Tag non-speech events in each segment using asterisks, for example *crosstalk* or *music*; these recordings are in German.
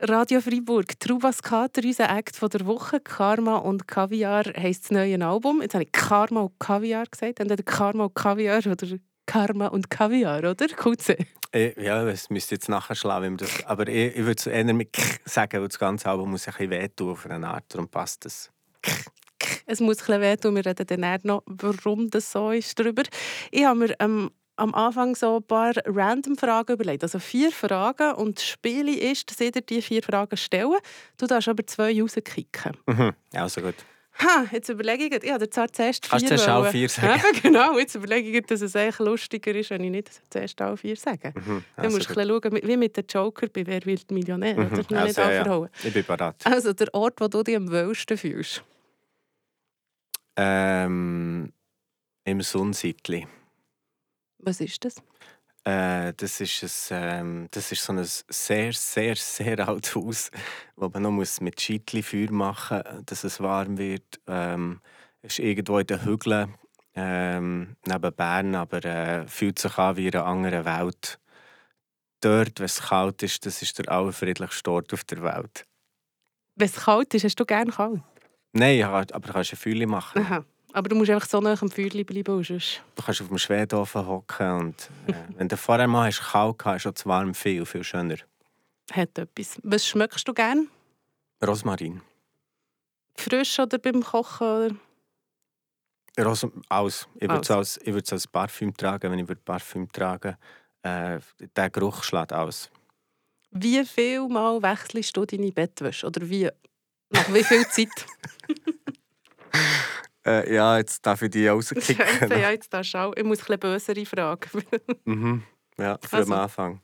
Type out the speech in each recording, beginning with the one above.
Radio Freiburg, Trubas Kater, unser Act von der Woche. Karma und Kaviar heisst das neue Album. Jetzt habe ich Karma und Kaviar gesagt. Entweder Karma und Kaviar oder Karma und Kaviar, oder? Kutze. Ja, es müsste jetzt nachher schlagen, das, aber ich, ich würde es eher mit sagen, weil das ganze Album muss ein bisschen wehtun auf eine Art, darum passt es. Es muss ein bisschen wehtun, wir reden dann noch, warum das so ist, darüber. Ich habe mir ähm, am Anfang so ein paar random Fragen überlegt. Also vier Fragen und das Spiel ist, dass jeder diese vier Fragen stellen. Du darfst aber zwei rauskicken. Mhm, also gut. Ha, jetzt überlege ich, ich habe zwar zuerst vier Kannst du zuerst auch vier *laughs* sagen? Eben, genau, jetzt überlege ich, dass es eigentlich lustiger ist, wenn ich nicht zuerst auch vier sage. Mhm, Dann also musst du ein bisschen schauen, wie mit dem Joker bei «Wer die Millionär?» Mhm, also, nicht ja, ja. Ich bin bereit. Also der Ort, wo du dich am wohlsten fühlst. Ähm, Im Sonnenseitli. Was ist das? Äh, das, ist ein, ähm, das ist so ein sehr, sehr, sehr *laughs* altes Haus, wo man noch muss mit Scheitli Feuer machen muss, dass es warm wird. Ähm, es ist irgendwo in den Hügeln ähm, neben Bern, aber äh, fühlt sich an wie in einer anderen Welt. Dort, wenn es kalt ist, das ist der allerfriedlichste Ort auf der Welt. Wenn es kalt ist, hast du gerne kalt? Nein, aber du kannst ein Feuer machen. Aha. Aber du musst einfach so nah am Feuer bleiben. Sonst. Du kannst auf dem Schwedofen hocken und äh, *laughs* wenn du vorher mal hast, kalt gehabt, ist zu warm viel, viel schöner. Hat etwas. Was schmeckst du gerne? Rosmarin. Frisch oder beim Kochen? Oder? Ros alles. Ich würde es als, als Parfüm tragen, wenn ich würde Parfüm tragen äh, Der Geruch schlägt aus. Wie viel Mal wechselst du deine Bettwäsche? Oder wie? Nach wie viel Zeit? *laughs* Äh, ja, jetzt darf ich die *laughs* rauskicken. Scheiße, ja, jetzt darfst du auch. Ich muss ein bisschen bösere fragen. *laughs* mhm. Ja, für Also. am Anfang.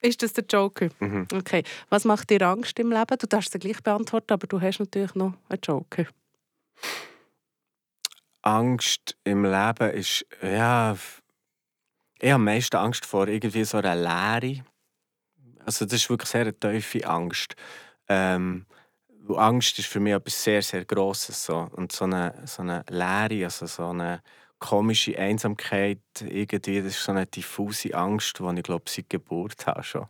ist das der Joker? Mhm. Okay. Was macht dir Angst im Leben? Du darfst es gleich beantworten, aber du hast natürlich noch einen Joker. Angst im Leben ist, ja, ich habe am meisten Angst vor irgendwie so einer Leere. Also das ist wirklich sehr eine tiefe Angst. Ähm, Angst ist für mich etwas sehr, sehr Grosses. So. Und so eine, so eine Leere, also so eine komische Einsamkeit, irgendwie, das ist so eine diffuse Angst, die ich glaube seit Geburt habe schon.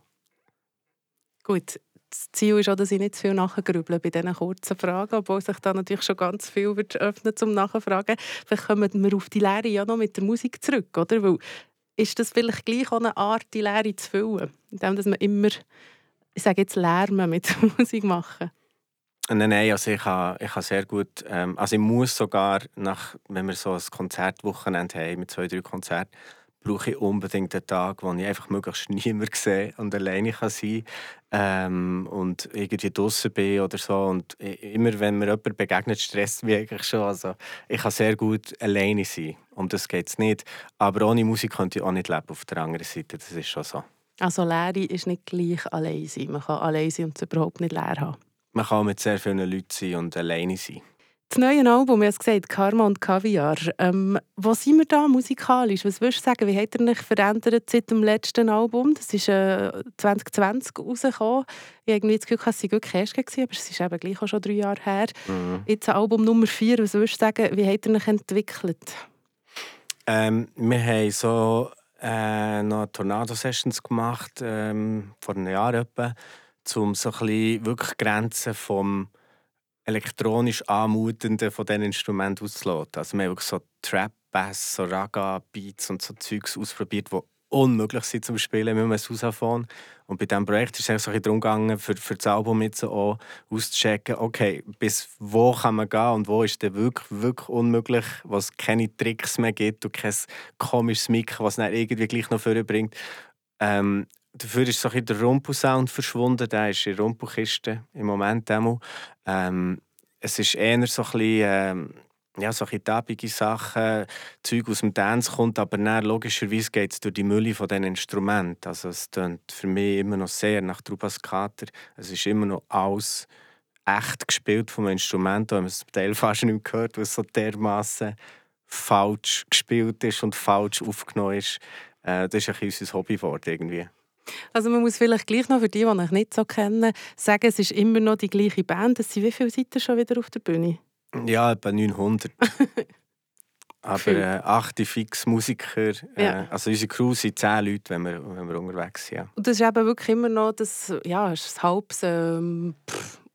Gut, das Ziel ist auch, dass ich nicht zu viel nachgrüble bei diesen kurzen Fragen, obwohl sich da natürlich schon ganz viel wird öffnen zum Nachfragen. Vielleicht kommen wir auf die Lehre ja noch mit der Musik zurück, oder? Weil ist das vielleicht gleich auch eine Art, die Lehre zu füllen? Indem dass man immer, ich sage jetzt, Lärmen mit *laughs* Musik machen. Nein, nein, also ich kann, ich sehr gut, ähm, also ich muss sogar, nach, wenn wir so ein Konzertwochenende haben, mit zwei, drei Konzerten, brauche ich unbedingt einen Tag, wo ich einfach möglichst *laughs* niemand sehe und alleine kann sein ähm, und irgendwie draußen bin oder so. Und immer, wenn mir jemand begegnet, stresst mich eigentlich schon. Also ich kann sehr gut alleine sein, um das geht es nicht. Aber ohne Musik könnte ich auch nicht leben auf der anderen Seite, das ist schon so. Also Lehre ist nicht gleich allein sein. Man kann allein sein und es überhaupt nicht leer haben. Man kann mit sehr vielen Leuten sein und alleine sein. Das neue Album, es gesagt, Karma und Kaviar. Ähm, wo sind wir da musikalisch? Was würdest du sagen? Wie hat er sich verändert seit dem letzten Album? Das ist äh, 2020 rausgekommen. Ich habe irgendwie das Gefühl, es war wirklich erst, gewesen, aber es ist eben gleich auch schon drei Jahre her. Mhm. Jetzt Album Nummer 4. Was würdest du sagen, wie hat er sich entwickelt? Ähm, wir haben so äh, noch Tornado-Sessions gemacht, ähm, vor einem Jahr etwa, um so wirklich Grenzen vom elektronisch anmutenden von diesen Instrumenten auszuloten. Also wir haben so Trap, Bass, so Raga-Beats und so Zeugs ausprobiert, die unmöglich sind zum Spielen mit einem Sousaphon. Und bei diesem Projekt ist es so darum gegangen, für, für das Album jetzt so auch auszuchecken, okay, bis wo kann man gehen und wo ist der wirklich, wirklich unmöglich, wo es keine Tricks mehr gibt und kein komisches Mic, was dann irgendwie gleich noch vorbringt. Ähm, dafür ist so ein der Rumpu-Sound verschwunden, der ist in der Rumpu-Kiste im Moment. Ähm, es ist eher so ein bisschen, ähm, ja, so tappige Sachen, Zeug aus dem Dance kommt, aber dann, logischerweise geht es durch die Mülle von diesen Instrumenten. Also es klingt für mich immer noch sehr nach Trubas Kater. Es ist immer noch alles echt gespielt vom Instrument, auch wenn man es Teil *laughs* fast nicht mehr gehört, weil es so dermaßen falsch gespielt ist und falsch aufgenommen ist. Äh, das ist ein unser Hobby geworden, irgendwie. Also man muss vielleicht gleich noch für die, die ich nicht so kennen, sagen, es ist immer noch die gleiche Band. Es sind wie viele Seiten schon wieder auf der Bühne? Ja, etwa 900. *laughs* Aber äh, acht fix Musiker, äh, ja. also unsere Crew sind zehn Leute, wenn wir, wenn wir unterwegs sind. Ja. Und das ist eben wirklich immer noch das, ja, ein halbes ähm,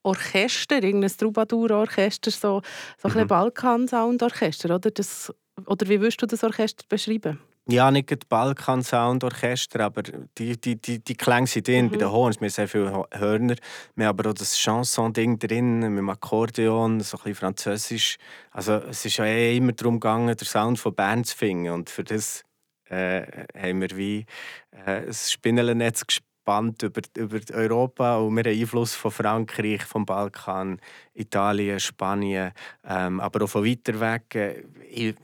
Orchester, irgendein Troubadour-Orchester, so, so ein mhm. Balkan-Sound-Orchester, oder? Das, oder wie würdest du das Orchester beschreiben? Ja, nicht das Balkan-Sound-Orchester, aber die, die, die, die Klänge sind drin. Mhm. Bei den Horns, wir haben sehr viele Hörner. Wir haben aber auch das Chanson-Ding drin, mit dem Akkordeon, so ein bisschen französisch. Also es ist ja eh immer darum gegangen, den Sound von Bern zu finden. Und für das äh, haben wir wie äh, ein Spinnelnetz gespannt über, über Europa und wir haben Einfluss von Frankreich, vom Balkan, Italien, Spanien, ähm, aber auch von weiter weg. Äh,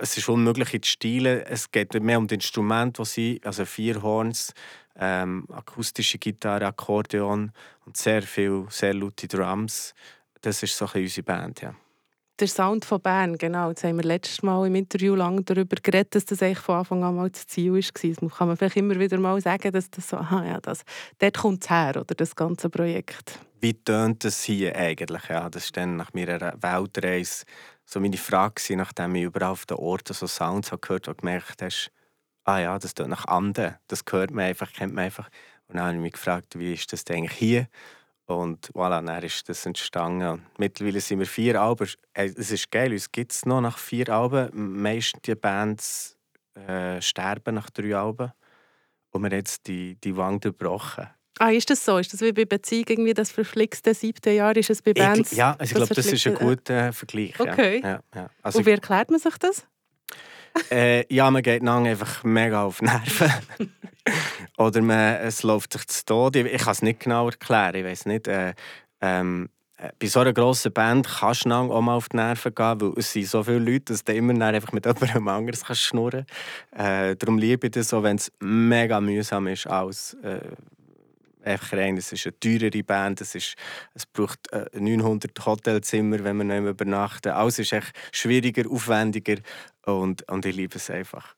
es ist unmöglich in Stilen. Es geht mehr um die Instrumente, die sie, also vier Horns, ähm, akustische Gitarre, Akkordeon und sehr viel, sehr laute Drums. Das ist so ein unsere Band, ja. Der Sound von Bern, genau. Jetzt haben wir letztes Mal im Interview lange darüber geredet, dass das eigentlich von Anfang an mal das Ziel war. Das kann man vielleicht immer wieder mal sagen, dass das so, aha, ja, das, dort kommt es her, oder das ganze Projekt. Wie tönt das hier eigentlich? Ja, das ist dann nach meiner Weltreise so meine Frage nachdem ich überall auf den Orten so Sounds habe gehört habe, gemerkt hast, ah ja, das tut nach Anden. Das hört man einfach, kennt man einfach. Und dann habe ich mich gefragt, wie ist das eigentlich hier? Und voilà, dann ist das entstanden. Mittlerweile sind wir vier Alben. Es ist geil, uns gibt es noch nach vier Alben. Meistens die Bands äh, sterben nach drei Alben. Und wir haben jetzt die, die Wange gebrochen. Ah, ist das so? Ist das wie bei Beziehung irgendwie das verflixte siebte Jahr? Ist es bei Bands? Ich, ja, also ich glaube, das ist ein guter Vergleich. Okay. Ja, ja, also Und wie erklärt man sich das? *laughs* äh, ja, man geht lang einfach mega auf Nerven. *laughs* Oder man, es läuft sich zu Tode. Ich kann es nicht genau erklären. Ich weiß nicht. Äh, ähm, äh, bei so einer grossen Band kannst du auch mal auf die Nerven gehen, weil es sind so viele Leute, dass du immer einfach mit *laughs* jemandem anderes kannst schnurren kannst. Äh, darum liebe ich das so, wenn es mega mühsam ist, als äh, einfach rein, es ist eine teurere Band, es, ist, es braucht 900 äh, Hotelzimmer, wenn man nicht mehr übernachten. Alles ist echt schwieriger, aufwendiger und, und ich liebe es einfach.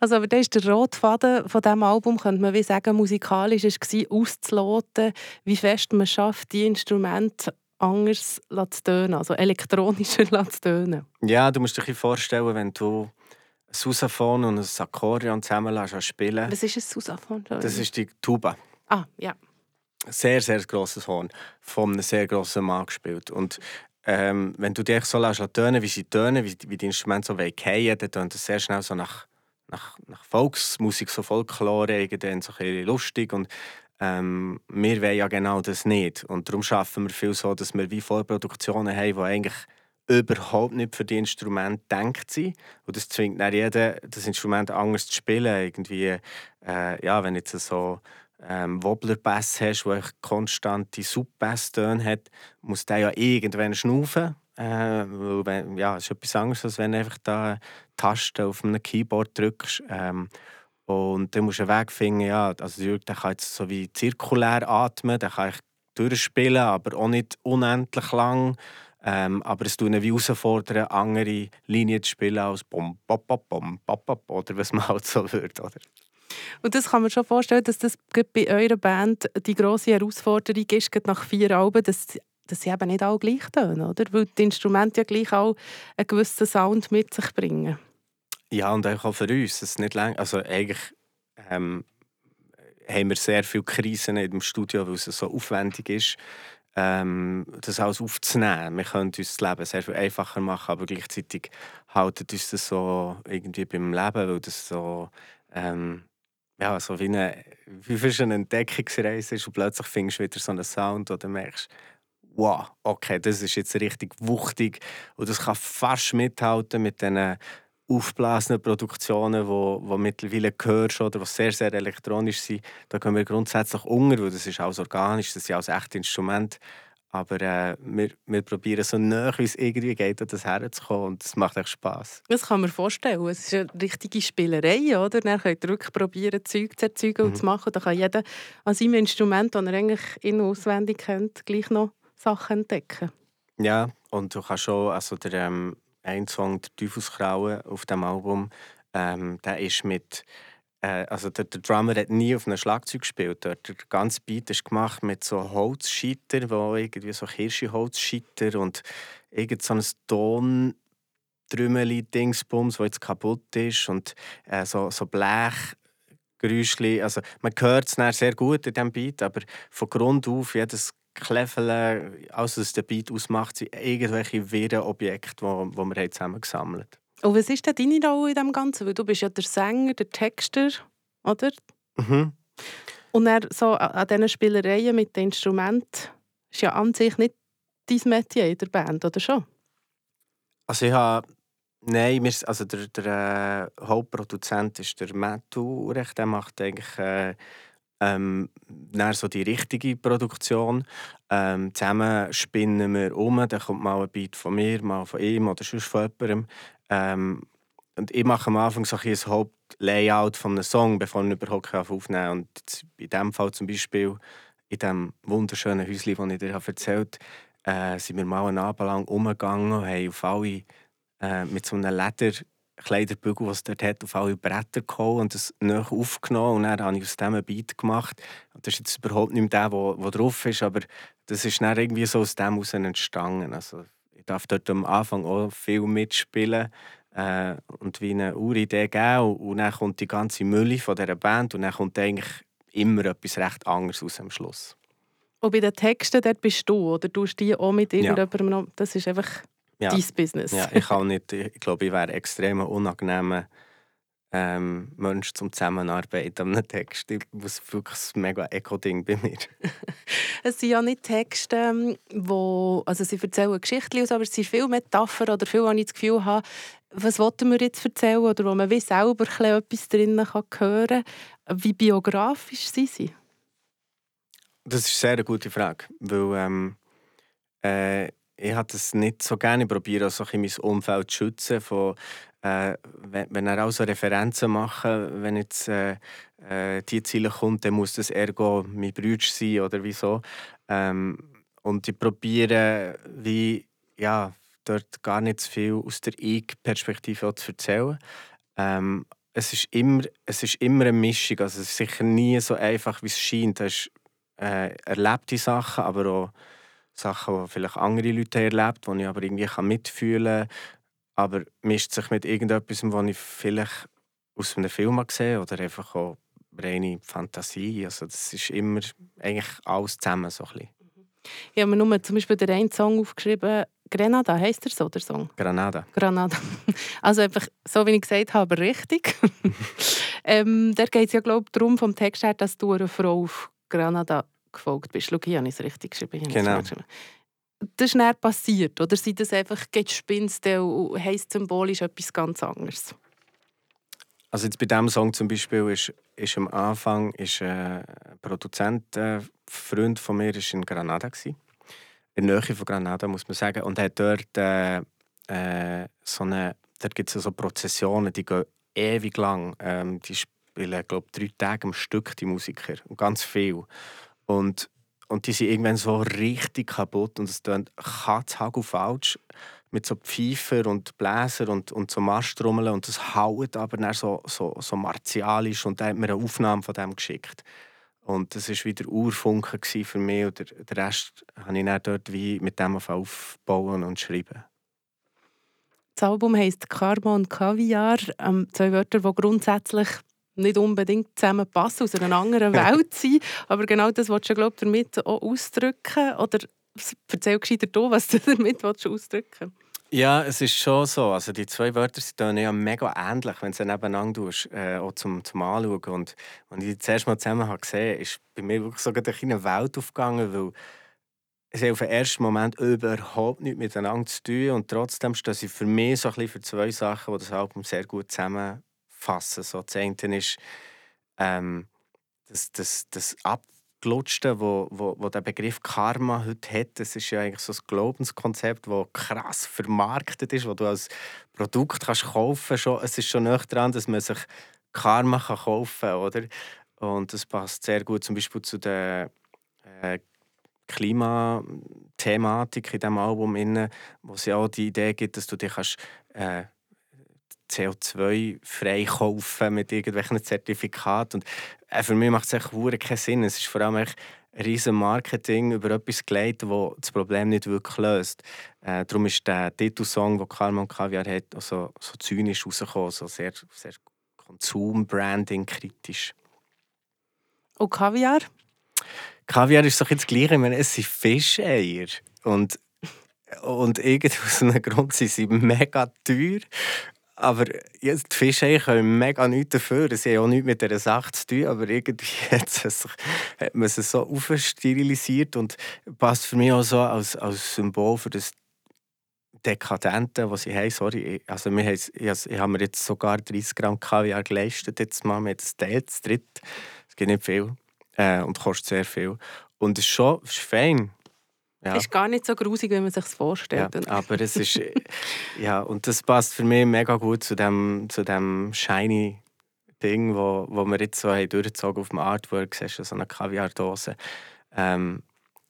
Also, aber das ist der Rotfaden von diesem Album, könnte man wie sagen, musikalisch war auszuloten, wie fest man schafft, die Instrumente anders zu tönen, also elektronischer *laughs* zu tönen. Ja, du musst dir vorstellen, wenn du ein Sousaphon und ein Akkordeon zusammen spielen Was ist ein Sousaphon? Das ist die Tuba. Ah, ja. Sehr, sehr grosses Horn von einem sehr grossen Mann gespielt. Und ähm, wenn du dich so tönen, wie sie tönen, wie, wie die Instrumente so fallen, dann tönt es sehr schnell so nach, nach, nach Volksmusik, so Folklore, dann so ein lustig. Und ähm, wir wollen ja genau das nicht. Und darum schaffen wir viel so, dass wir wie Vorproduktionen haben, die eigentlich überhaupt nicht für die Instrumente denkt sind. Und das zwingt dann jeden, das Instrument anders zu spielen. Irgendwie, äh, ja, wenn jetzt so ähm, Wobbler-Bass hast, der konstante Sub-Bass-Töne hat, muss der ja irgendwann schnaufen. Äh, weil, ja, es ist etwas anderes, als wenn du einfach da Tasten auf einem Keyboard drückst. Ähm, und dann musst du einen Weg finden, ja, also der kann jetzt so wie zirkulär atmen, der kann ich durchspielen, aber auch nicht unendlich lang. Ähm, aber es tut ihn wie herausfordern, andere Linien zu spielen als bom, bop, bop, bom, bop, bop, oder was man halt so *laughs* würde. Oder? Und das kann man schon vorstellen, dass das bei eurer Band die grosse Herausforderung ist, nach vier Alben, dass, dass sie eben nicht alle gleich tönen, oder? Weil die Instrumente ja gleich auch einen gewissen Sound mit sich bringen. Ja, und auch für uns. Es nicht lang, also eigentlich ähm, haben wir sehr viele Krisen im Studio, weil es so aufwendig ist, ähm, das alles aufzunehmen. Wir können uns das Leben sehr viel einfacher machen, aber gleichzeitig haltet uns das so irgendwie beim Leben, weil das so ähm, ja, so wie eine, wie für eine Entdeckungsreise ist und plötzlich findest du wieder so einen Sound oder merkst, wow, okay, das ist jetzt richtig wuchtig und das kann fast mithalten mit den aufblasenen Produktionen, wo, wo mittlerweile hörst oder die sehr, sehr elektronisch sind. Da können wir grundsätzlich unter, weil das ist alles organisch, das sind alles echte Instrumente. Aber äh, wir, wir probieren so nah wie es irgendwie geht, an das herzukommen und es macht echt Spass. Das kann man vorstellen. Es ist eine richtige Spielerei, oder? Dann könnt ihr wirklich probieren, Zeug zu erzeugen mhm. und zu machen. Da kann jeder an seinem Instrument, das er eigentlich in- auswendig kennt, gleich noch Sachen entdecken. Ja, und du kannst schon, also der ähm, ein Song, «Der Teufelskraue» auf dem Album, ähm, der ist mit äh, also der, der, Drummer hat nie auf einem Schlagzeug gespielt. Der, der ganze Beat ist gemacht mit so Holzschitter, wo irgendwie so Kirschenholzschitter und irgend so ein Ton Trümmeli, Dingsbums, wo jetzt kaputt ist und äh, so, so Blech. Geräuschli. Also, man hört es sehr gut in diesem Beat, aber von Grund auf, jedes Kläfeln, alles, was der Beat ausmacht, sind irgendwelche wirren Objekte, die, die wir zusammen gesammelt haben. Und was ist denn deine Rolle in dem Ganzen? Weil du bist ja der Sänger, der Texter, oder? Mhm. Und dann so an diesen Spielereien mit den Instrumenten ist ja an sich nicht dein Metier in der Band, oder schon? Also ich habe... Nein, wir, also der, der äh, Hauptproduzent ist der Mattu Urech. Der macht eigentlich äh, ähm, so die richtige Produktion. Ähm, zusammen spinnen wir um. Dann kommt mal ein Beat von mir, mal von ihm oder sonst von jemandem. Ähm, und ich mache am Anfang so ein Hauptlayout von einem Song, bevor ich überhaupt aufnehmen kann. Und in diesem Fall zum Beispiel, in diesem wunderschönen Häuschen, das ich dir erzählt habe, äh, sind wir mal einen Abend lang umgegangen und haben auf alle äh, mit so einem Lederkleiderbügel, was es dort hat, auf alle Bretter geholt und das nach aufgenommen. Und dann habe ich aus dem ein Beat gemacht. Das ist jetzt überhaupt nicht mehr der, der drauf ist, aber das ist dann irgendwie so aus dem heraus entstanden. Also, ich darf dort am Anfang auch viel mitspielen äh, und wie eine Uridee geben. Und dann kommt die ganze Mülle von dieser Band und dann kommt eigentlich immer etwas recht anderes aus am Schluss. Und bei den Texten dort bist du, oder tust du die auch mit irgendjemandem? Ja. Das ist einfach ja. dein Business. Ja, ich, kann nicht, ich glaube, ich wäre extrem unangenehmer ähm, Mensch zum Zusammenarbeiten an einem Text. Ich muss wirklich ein mega Eco-Ding bei mir. *laughs* es sind ja nicht Texte, ähm, wo, also sie erzählen Geschichten aus, aber es sind viele Metaphern oder viel, wo ich das Gefühl habe, was wollten wir jetzt erzählen oder wo man wie selber etwas drinnen kann hören kann. Wie biografisch sind sie? Das ist eine sehr gute Frage, weil ähm, äh, ich habe das nicht so gerne probiert, also mein Umfeld zu schützen. Von, äh, wenn, wenn er auch so Referenzen machen, wenn jetzt äh, äh, die Ziele kommt, dann muss das ergo mein Bruder sein oder wieso. Ähm, und ich probiere, wie ja, dort gar nicht so viel aus der Ich-Perspektive zu erzählen. Ähm, es ist, immer, es ist immer eine Mischung, also es ist sicher nie so einfach, wie es scheint. Es ist äh, erlebte Sachen, aber auch Sachen, die vielleicht andere Leute haben erlebt die ich aber irgendwie mitfühlen kann. Aber mischt sich mit irgendetwas, was ich vielleicht aus einem Film gesehen oder einfach auch reine Fantasie. Also das ist immer eigentlich alles zusammen so ein bisschen. Ich habe mir nur zum Beispiel den einen Song aufgeschrieben, Grenada, heisst der so, der Song? Granada. Granada. *laughs* Also einfach, so wie ich gesagt habe, richtig. *laughs* ähm, da geht es ja, glaube ich, darum, vom Text her, dass du eine Frau auf Granada gefolgt bist. Schau, hier habe ich es richtig geschrieben. Genau. Das ist nicht passiert, oder sind das einfach Gespinste und heisst symbolisch etwas ganz anderes? Also jetzt bei diesem Song zum Beispiel ist, ist am Anfang ist, äh, ein Produzent, äh, ein Freund von mir, ist in Granada gewesen. in der Nähe von Granada muss man sagen, und hat dort äh, äh, so eine, dort gibt es so Prozessionen, die gehen ewig lang. Ähm, die spielen glaube drei Tage am Stück die Musiker und ganz viel. Und, und die sind irgendwann so richtig kaputt und es klingt katzhagel falsch mit so Pfeifer und Bläser und, und so Marschtrommeln und das haut aber dann so, so, so martialisch und da hat mir eine Aufnahme von dem geschickt. Und das war wieder Urfunken für mich und der, der Rest habe ich dann dort wie mit dem aufbauen und schreiben. Das Album heisst Karma und Kaviar, ähm, zwei Wörter, die grundsätzlich nicht unbedingt zusammenpassen, aus einer anderen Welt sein. Aber genau das willst du, glaube damit auch ausdrücken. Oder erzähl gescheiter du, was du damit ausdrücken willst. Ja, es ist schon so. Also die zwei Wörter sind ja mega ähnlich, wenn du sie nebeneinander tust, äh, auch zum, zum Anschauen. Und als ich die zuerst mal zusammen habe gesehen habe, ist bei mir wirklich so eine Welt aufgegangen, weil hat auf den ersten Moment überhaupt nichts miteinander zu tun und trotzdem stehen sie für mich so ein bisschen für zwei Sachen, die das Album sehr gut zusammen fassen. So, das eine ist ähm, das, das, das Abgelutschte, wo, wo, wo der Begriff Karma heute hat. Das ist ja eigentlich so ein Glaubenskonzept, das krass vermarktet ist, wo du als Produkt kannst kaufen kannst. Es ist schon näher daran, dass man sich Karma kann kaufen kann. Oder? Und das passt sehr gut zum Beispiel zu der äh, Klimathematik in diesem Album, wo es ja auch die Idee gibt, dass du dich kannst, äh, CO2 freikaufen mit irgendwelchen Zertifikaten. Und äh, für mich macht es echt keinen Sinn. Es ist vor allem echt, riesen Marketing über etwas gelegt, das das Problem nicht wirklich löst. Äh, darum ist der Titelsong, den Karma und Kaviar hat, also, so zynisch rausgekommen, so sehr, sehr Konsum-Branding kritisch. Und Kaviar? Kaviar ist doch jetzt gleich, ich meine, es sind Fischeier. Und, und irgendwie aus einem Grund sind sie mega teuer. Aber ja, die Fische können mega nichts dafür. Sie haben auch nichts mit dieser Sache zu tun. Aber irgendwie *laughs* hat, sich, hat man sie so aufsterilisiert und passt für mich auch so als, als Symbol für das Dekadente, was sie haben. Sorry, also wir haben, ich, ich habe mir jetzt sogar 30 Gramm Kaviar geleistet. Jetzt mal mit das Teil zu dritt. Es gibt nicht viel äh, und kostet sehr viel. Und es ist schon fein. Ja. Ist gar nicht so grusig, wie man sich vorstellt. Ja, aber es ist *laughs* ja und das passt für mich mega gut zu dem zu dem shiny Ding, wo, wo wir jetzt so haben durchgezogen auf dem Artwork. Siehst du so eine Kaviardose. Ähm,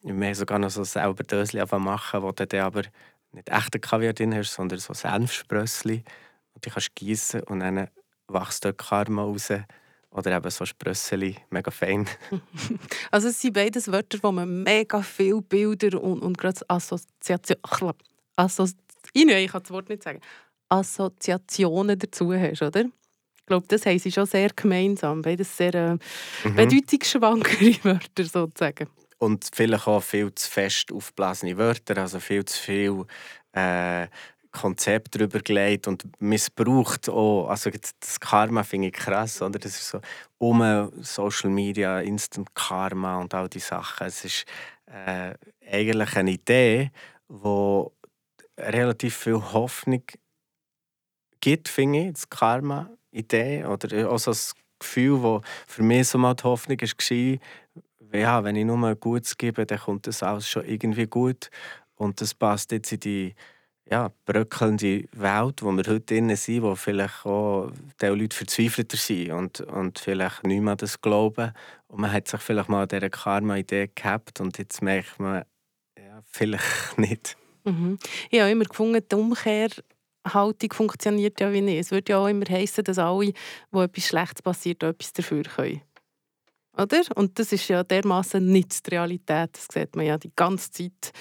wir haben sogar noch so selber Döschen machen, wo du dann aber nicht echte Kaviar drin hast, sondern so Senfsprössli. Und die kannst du gießen und dann wächst dort Karma raus. Oder eben so Sprösseli, mega fein. *laughs* also es sind beides Wörter, wo man mega viele Bilder und, und gerade Assoziationen... Assozi ich kann das Wort nicht sagen. Assoziationen dazu hast, oder? Ich glaube, das haben sie schon sehr gemeinsam. Beides sehr äh, mhm. bedeutungsschwankere *laughs* Wörter sozusagen. Und vielleicht auch viel zu fest aufgeblasene Wörter, also viel zu viel äh, Konzept darüber gelegt und missbraucht auch. Also das Karma finde ich krass, oder? Das ist so um Social Media, Instant Karma und all die Sachen. Es ist äh, eigentlich eine Idee, die relativ viel Hoffnung gibt, finde ich, das Karma-Idee. Oder auch so das Gefühl, das für mich so mal die Hoffnung war, ja, wenn ich nur Gutes gebe, dann kommt das alles schon irgendwie gut. Und das passt jetzt in die ja, bröckelnde Welt, wo wir heute drin sind, wo vielleicht auch die Leute verzweifelter sind und, und vielleicht nicht mehr das glauben. Und man hat sich vielleicht mal an dieser Karma-Idee gehabt und jetzt merkt man, ja, vielleicht *laughs* nicht. Mhm. Ich habe immer gefunden, die Umkehrhaltung funktioniert ja wie nicht. Es würde ja auch immer heißen, dass alle, wo etwas Schlechtes passiert, etwas dafür können. Oder? Und das ist ja dermaßen nicht die Realität. Das sieht man ja die ganze Zeit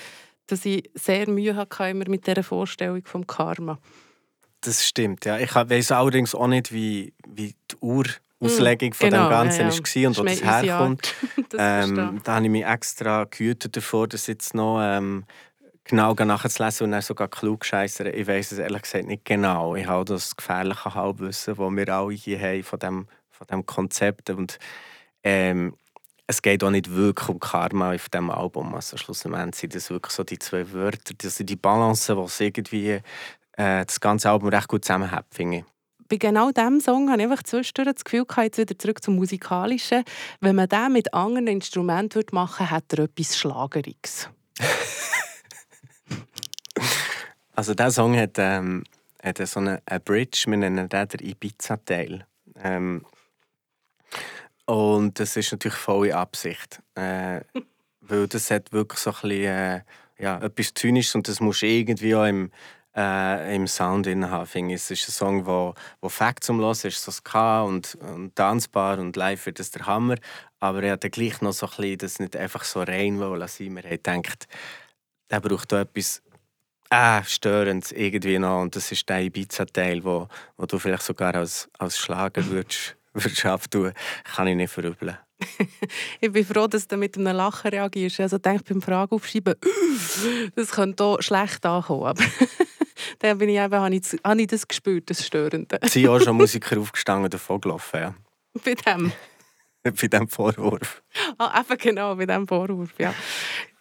dass ich sehr Mühe hatte immer mit dieser Vorstellung vom Karma. Das stimmt, ja. Ich weiß allerdings auch nicht, wie, wie die Urauslegung von genau, dem Ganzen ja, ja. war und wo das herkommt. *laughs* das ähm, da habe ich mich extra gehütet davor, das jetzt noch ähm, genau nachzulesen und dann sogar klug scheißern. Ich weiß es ehrlich gesagt nicht genau. Ich habe das gefährliche Halbwissen, das wir alle hier haben von dem, von dem Konzept. Und, ähm, es geht auch nicht wirklich um Karma auf diesem Album. Also schlussendlich sind das wirklich so die zwei Wörter, das sind die Balance, die irgendwie äh, das ganze Album recht gut zusammenhält, finde ich. Bei genau diesem Song habe ich einfach zwischendurch das Gefühl, jetzt wieder zurück zum Musikalischen. Wenn man den mit anderen Instrumenten machen würde, hat er etwas Schlageriges. *laughs* also dieser Song hat, ähm, hat so eine, eine Bridge, wir nennen den den Ibiza-Teil. Ähm, und das ist natürlich volle Absicht. Äh, *laughs* weil das hat wirklich so ein bisschen, äh, ja, etwas Zynisches und das musst du irgendwie auch im, äh, im Sound haben. Es ist ein Song, der wo Fact zum Hören ist, so Ska und, und tanzbar und live wird das der Hammer. Aber er hat gleich noch so ein bisschen, das nicht einfach so rein lassen. Man hat gedacht, der braucht da etwas äh, störend irgendwie noch. Und das ist der Ibiza-Teil, wo, wo du vielleicht sogar als, als Schlager würdest Wirtschaft tun, kann ich nicht verübeln. *laughs* ich bin froh, dass du mit einem Lachen reagierst. Also denke beim Frage aufschreiben, *laughs* das könnte hier schlecht ankommen. Aber *laughs* dann bin ich eben, habe, ich, habe ich das gespürt, das Störende. sind auch schon Musiker aufgestanden und davon gelaufen, ja. Bei dem? bei diesem Vorwurf. Ah, eben genau, bei diesem Vorwurf, ja.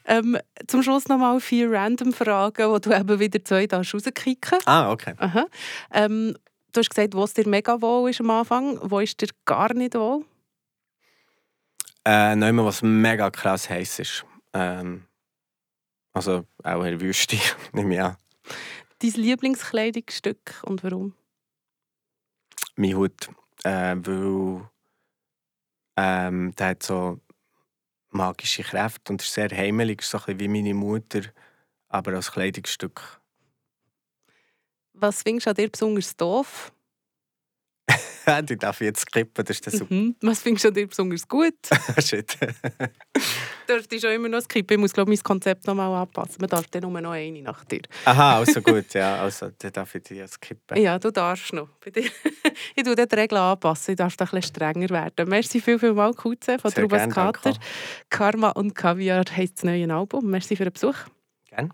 Ähm, zum Schluss noch mal vier random Fragen, die du eben wieder zwei rauskicken Ah, okay. Aha. Ähm, du hast gesagt, wo es dir mega wohl ist am Anfang. Wo ist dir gar nicht wohl? Äh, nicht mehr, was mega krass heiß ist. Ähm, also auch in der Wüste, *laughs* nehme ich an. Dein Lieblingskleidungsstück und warum? Mein Hut. Äh, weil ähm, der hat so magische Kräfte und ist sehr heimelig, ist so ein bisschen wie meine Mutter, aber als Kleidungsstück was findest du an dir besonders doof? *laughs* du darf jetzt skippen, das ist das super. Mhm. Was findest du an dir besonders gut? *laughs* Shit. *laughs* dürfte schon immer noch skippen. Ich muss, glaube mein Konzept noch mal anpassen. Man darf dann nur noch eine nach dir. Aha, also gut, ja. Also, dann darf ich dir skippen. Ja, du darfst noch. ich tue die Regeln anpassen. Ich darf da ein bisschen strenger werden. Merci viel, viel mal, Kutze von Trubas Kater. Karma und Kaviar heisst das neue Album. Merci für den Besuch. Gerne.